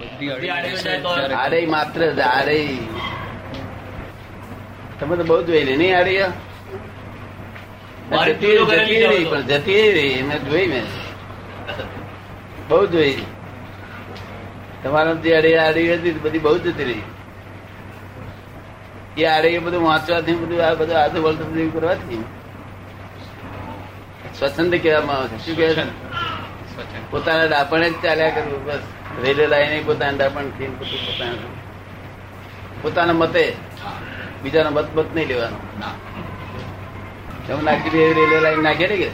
આરે માત્ર આરે તમે તો બહુ જોઈ નહીં આરે જતી ચૂલો જતી કરેલી રહી પણ જતી રહી એમને જોઈ મેં. બહુ જોઈ. તમારા જે આડે આડી હતી બધી બહુ જતી રહી. એ આડે એ બધું વાંચવાથી બધું આ બધું આજુ વળતું બધું કરવાથી. સ્વચ્છંદ કહેવામાં આવે છે. શું કહે છે? પોતાના ડાપણે જ ચાલ્યા કરવું બસ. રેલવે એને પોતાના ડાપણથી પોતાના પોતાના મતે બીજાનો મત મત નહીં લેવાનો. એમ નાખી દે રેલવે લાઈન નાખે ને કે.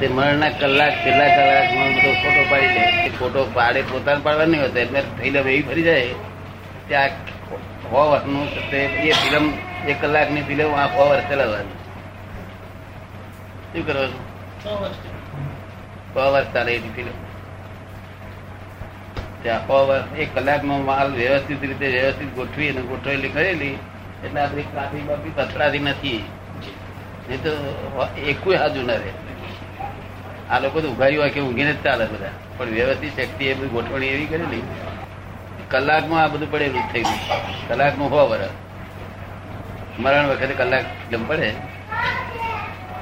તે મરણના કલાક. છેલ્લા કલાકમાં બધો ફોટો પાડી દે એ ફોટો પાડે પોતાને પાડવા નહીં હોતા. એટલે થઈને એવી ફરી જાય. ત્યાં સો વર્ષનું તે એ ફિલ્મ એક કલાકની ફિલ્મ આ સો વર્ષે ચલાવવાની. શું કરવાનું સો વર્ષ ચાલે એની ફિલ્મ. એક કલાકનો માલ વ્યવસ્થિત રીતે વ્યવસ્થિત ગોઠવી અને ગોઠવેલી કરેલી, એટલે આપણે બધી ટ્રાફિક કથડાતી નથી. નહીં તો એકુય હાજુ ના રહે. આ લોકો તો ઉઘારી હોય કે ઊંઘીને જ ચાલે બધા. પણ વ્યવસ્થિત શક્તિ એ બધી ગોઠવણી એવી કરેલી, કલાકમાં આ બધું પડેલું થઈ ગયું. કલાકનું હો વરસ. મરણ વખતે કલાક ફિલ્મ પડે,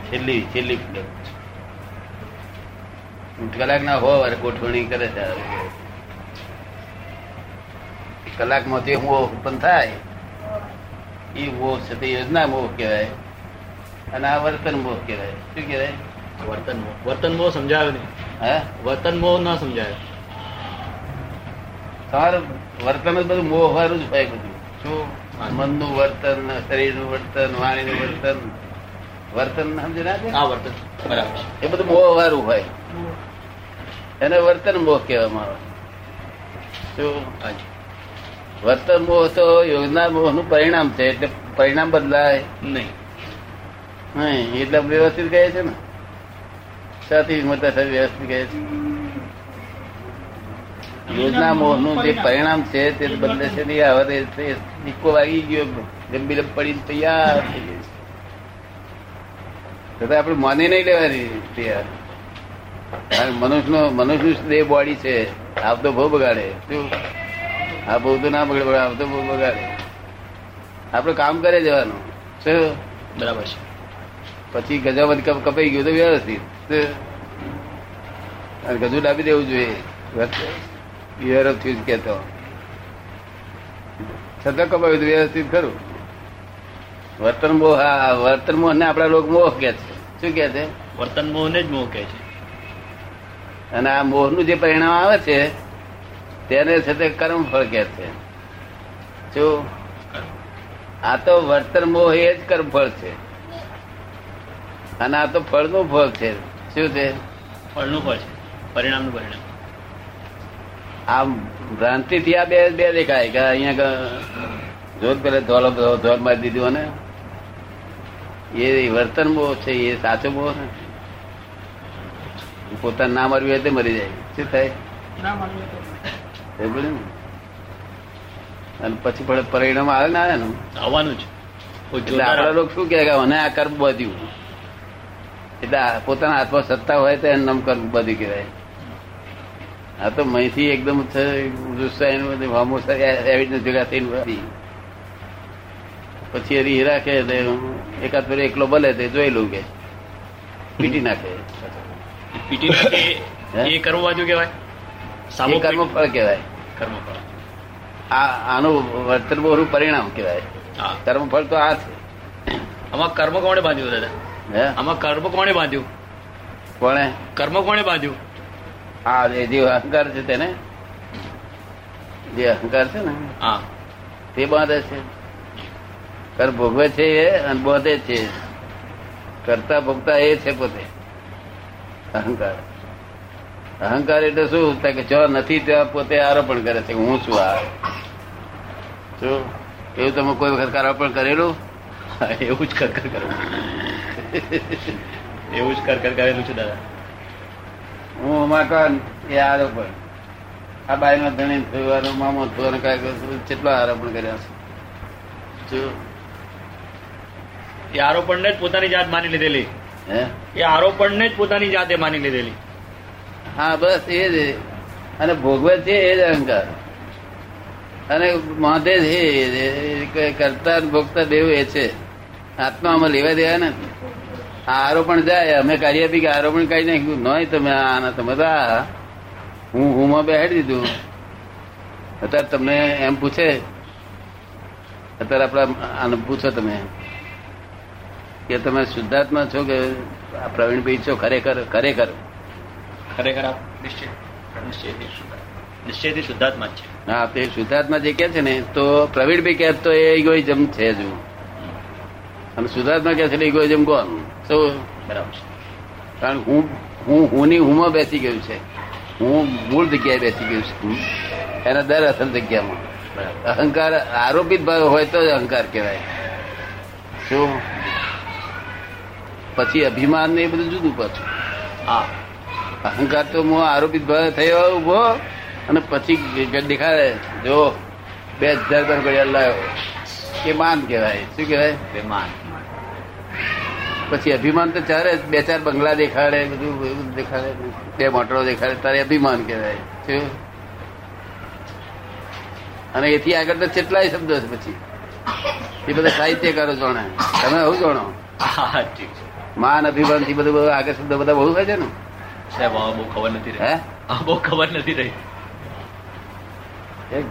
છેલ્લી છેલ્લી ફિલ્મ. કલાકના હો વર ગોઠવણી કરે છે કલાકમાં જે મોહ ઉત્પન્ન થાય એ મોહ છે તે યોજના મોહ કહેવાય. અને આ વર્તન મોહ કહેવાય. શું કહેવાય? વર્તન મોહ વર્તન મોહ સમજાવે નહીં. હે? વર્તન મોહ ના સમજાયો તમારું વર્તન જ બધું મોહ વાળું જ હોય બધું. શું? મનનું વર્તન શરીરનું વર્તન વાણીનું વર્તન. વર્તન સમજે ના છે? આ વર્તન. બરાબર. એ બધું મોહ વાળું હોય. એને વર્તન મોહ કહેવામાં આવે શું. વર્તન મોહ તો યોજના મોહનું પરિણામ છે, એટલે પરિણામ બદલાય નહીં. એટલે વ્યવસ્થિત કહે છે ને. સાથી મોટા સાહેબ વ્યવસ્થિત કહે છે. યોજના મોહનું જે પરિણામ છે, તે બદલે છે નહીં તે- તે સિક્કો વાગી ગયો, ગંભીર પડી તૈયાર થઈ ગઈ છતાં આપણે માની નહીં લેવાની તૈયાર. કારણ મનુષ્યનો મનુષ્યનું દેહ બોડી છે આવતો બહુ બગાડે. શું? આ બહુ તો ના બગડે આ આવતો બહુ બગાડે. આપણે કામ કરે જવાનું. શું? બરાબર છે. પછી ગજાવત કપ કપાઈ ગયું તો વ્યવસ્થિત. અને ગજુ ડાબી દેવું જોઈએ. યર થયું કેતો છતાં કપાયું તો વ્યવસ્થિત ખરું. વર્તન મોહ હા વર્તન મોહ ને આપડા લોકો મોહ કે છે. શું કે છે? વર્તન મોહ ને જ મોહ કે છે. અને આ મોહનું જે પરિણામ આવે છે તેને છે તે કર્મ ફળ કે છે. શું આ તો વર્તન મોહ એ જ કર્મ ફળ છે. અને આ તો ફળનું ફળ છે. શું છે? ફળનું ફળ છે. પરિણામનું પરિણામ. આ ભ્રાંતિ થી આ બે બે દેખાય કે અહીંયા જોત પેલા ધોલ ધોલ મારી દીધું અને એ વર્તન મોહ છે એ સાચો મોહ ને પોતાનું ના મરવી હોય તે મરી જાય. શું થાય? ના ને? અને પછી પણ પરિણામ આવે ને આવે ને. આવવાનું જ. એટલે જોનાર લોકો શું કે મને આ કર્મ બધ્યું એટલે પોતાના હાથમાં સત્તા હોય તો એનું નામ કર્મ બધી કહેવાય. આ તો મહીથી એકદમ છે, ગુસ્સાઈને બધી વામોસા એવી ભેગા થઈને. પછી હરી રાખે કે એકાદ ફેર એકલો ભલે તે જોઈ લઉં કે. પીટી નાખે. પીટી નાખે એ કર્મ બાજુ કહેવાય? એ કર્મ ફળ કહેવાય. કર્મ ફળ. આ આનું વર્તન બહુ પરિણામ કહેવાય. કર્મ ફળ તો આ છે. આમાં કર્મ કોણે બાંધ્યું દાદા? હે? આમાં કર્મ કોણે બાંધ્યું? કોણે? કર્મ કોણે બાંધ્યું? હા જે અહંકાર છે તેને. જે અહંકાર છે ને હા. તે બાંધે છે. કર ભોગવે છે એ અને બાંધે છે. કરતા ભોગતા એ છે પોતે. અહંકાર. અહંકાર એટલે શું? કે જો નથી ત્યાં પોતે આરોપણ કરે છે. હું છું આ. શું એવું તમે કોઈ વખત આરોપણ કરેલું? એવું જ કર કર. કરવું એવું જ કર કર કરેલું છે દાદા. હું અમાકન એ આરોપણ. આ બાઈ નો ધણી થયો મામો થયો કાંઈ કેટલો આરોપણ કર્યા છે. શું એ આરોપણને જ પોતાની જાત માની લીધેલી. હે? એ આરોપણને જ પોતાની જાતે માની લીધેલી. હા, બસ એ જ અને ભોગવે છે એ જ અહંકાર. અને માધે છે કરતા ભોગતા બેવ એ છે. આત્મામાં લેવા દેવા નથી. આરોપણ જાય, અમે કાર્ય કે આરોપણ કઈ નાખ્યું નહીં, તમે આના તમે હું હું માં બેહાડી દીધું. અત્યારે તમને એમ પૂછે. અત્યારે આપડા આને પૂછો તમે. કે તમે શુદ્ધાત્મા છો કે પ્રવીણભાઈ છો? ખરેખર ખરેખર. ખરેખર આપ? નિશ્ચય નિશ્ચયથી નિશ્ચયથી શુદ્ધાત્મા જ છે. હા તે શુદ્ધાત્મા જે કે છે ને તો પ્રવીણભાઈ કે તો એ ઇગોઇઝમ છે જ. અને શુદ્ધાત્મા કે છે ઇગોઇઝમ કોણ? શું બરાબર છે. કારણ હું હું હુંની હુંમાં બેસી ગયું છે. હું મૂળ જગ્યાએ બેસી ગયું છું. એના દર અસલ જગ્યામાં. અહંકાર આરોપિત ભાવ હોય તો જ અહંકાર કહેવાય. શું? પછી અભિમાન ને એ બધું જુદું પાછું. હા. અહંકાર તો હું આરોપિત થયો ઊભો. અને પછી દેખાડે જો બે હજાર રૂપિયા ઘડિયાળ લાવ્યો એ માન કહેવાય. શું કહેવાય? બેમાન. પછી અભિમાન તો ચારે બે ચાર બંગલા દેખાડે બધું દેખાડે. બે મોટરો દેખાડે તારે અભિમાન કહેવાય. શું? અને એથી આગળ તો કેટલાય શબ્દો છે પછી. એ બધા સાહિત્યકારો જાણે. તમે આવું જાણો? માન અભિમાનથી બધું બધું આગળ શબ્દો બધા બહુ થાય છે ને? સાહેબ આ બહુ ખબર નથી રહી. આ બહુ ખબર નથી રહી.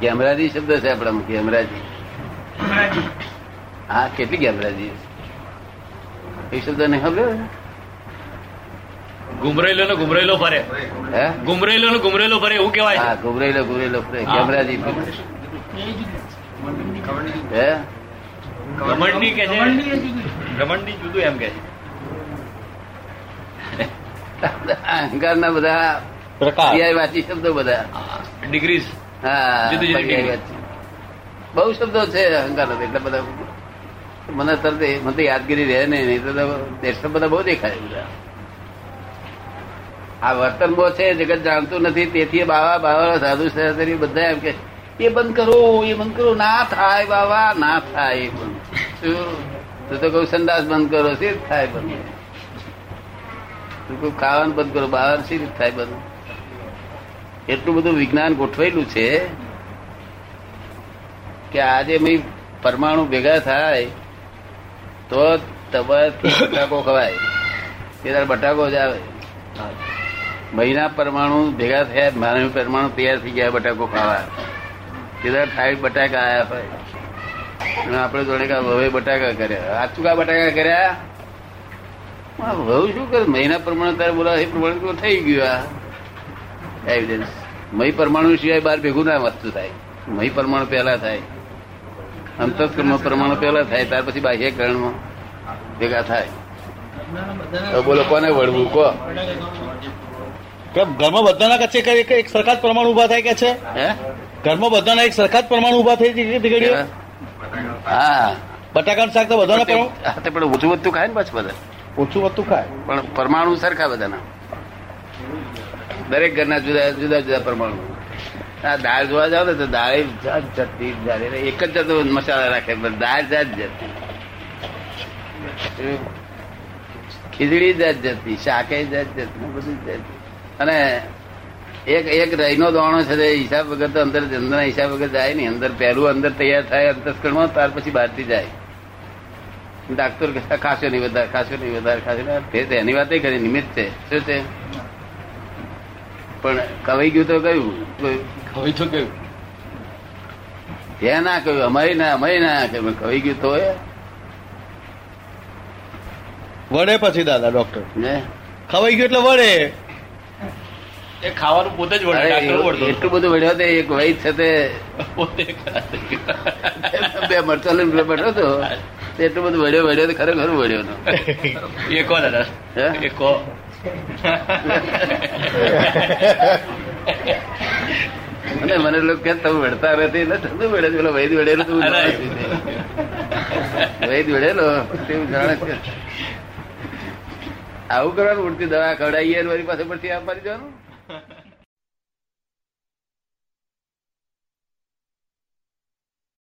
ગેમરાજી શબ્દ છે આપણામાં ગેમરાજી. હા કેટલી ગેમરાજી? એ શબ્દ નહીં ખબર? ગુમરેલો ને ગુમરેલો ફરે. હે? ગુમરેલો ને ગુમરેલો ફરે એવું કહેવાય હા ગુમરેલો ગુમરેલો ફરે ગેમરાજી હે? રમણની કે છે? રમણની જુદું એમ કે છે. અહંકાર ના બધા વાંચી શબ્દો બધા. ડિગ્રીઝ હા બહુ શબ્દો છે અહંકાર એટલે બધા મને તરત મને તો યાદગીરી રહે નહીં નહીં તો દેશ બધા બહુ દેખાય બધા. આ વર્તન બહુ છે જગત જાણતું નથી તેથી બાવા બાવા સાધુ સહસ્ત્રી બધા એમ કે એ બંધ કરો એ બંધ કરો. ના થાય બાવા ના થાય બંધ. શું? તું તો કહું સંદાસ બંધ કરો સીધ થાય બંધ. ખાવાનું બંધ કરો, બહાર સી રીતે થાય બધું? એટલું બધું વિજ્ઞાન ગોઠવેલું છે કે આજે મેં પરમાણુ ભેગા થાય તો તમારાથી બટાકો ખવાય. એ તારે બટાકો જ આવે. મહિના પરમાણુ ભેગા થયા, માનવી પરમાણુ તૈયાર થઈ ગયા બટાકો ખાવા. તે દાડે થાય બટાકા આવ્યા હોય. આપણે જોડે હવે બટાકા કર્યા. આચુકા ચૂકા બટાકા કર્યા? વહુ શું કરે? મહિના પ્રમાણે તારે બોલા એ પ્રમાણે તો થઈ ગયું આ એવિડન્સ મહી પરમાણુ સિવાય બાર ભેગું ના વસ્તુ થાય. મહી પરમાણુ પહેલા થાય. અંતસ્કર્મ પરમાણુ પહેલા થાય ત્યાર પછી બાહ્યકરણમાં ભેગા થાય. તો બોલો કોને વળવું? કો? ઘરમાં બધાના કચ્છે કઈ એક સરખા જ પ્રમાણ ઊભા થાય કે છે? હે? ઘરમાં બધાના એક સરખા જ પ્રમાણ ઊભા થઈ કે હા. બટાકાનું શાક તો બધાના પણ ઊંચું વધતું ખાય ને પાછું બધા. ઓછું વધતું ખાય. પણ પરમાણુ સરખા બધાના. દરેક ઘરના જુદા જુદા જુદા પરમાણુ. આ દાળ જોવા જાવ ને તો દાળ જાત જતી એક જ જતો મસાલા રાખે, પણ દાળ જાત જતી ખીચડી જાત જતી શાકે જાત જતી બધું જાત અને એક એક રહીનો દોણો છે તે હિસાબ વગર તો અંદર અંદર હિસાબ વગર જાય નહીં. અંદર પહેલું અંદર તૈયાર થાય અંતસ્કરણમાં, ત્યાર પછી બહારથી જાય. ડાક્ટર ખાસો નહીં વધારે ખાસો નહીં વધારે ખાસો તે એની વાત કરી નિમિત્ત છે. શું છે? પણ કવાઈ ગયું તો કયું? હવે તો કયું ત્યાં ના કહ્યું અમારે ના અમારે ના કહ્યું કવાઈ ગયું તો વડે પછી દાદા ડોક્ટર ને? ખવાઈ ગયું એટલે વડે એ ખાવાનું પોતે જ વળતો. એટલું બધું વડ્યો તે એક વૈદ છે તે. બે મરચા લઈને બેઠો હતો તે. એટલું બધું વળ્યો વળ્યો તો ખરેખર વળ્યો નો એ કો દાદા. એ કો અને મને લોકો કે તમે વળતા નથી એટલે તમે વળે પેલો વૈદ વળેલો તો. વૈદ વળેલો? તેવું જાણે છે. આવું કરવાનું ઉડતી દવા ખવડાવીએ મારી પાસે પરથી આપવાની જવાનું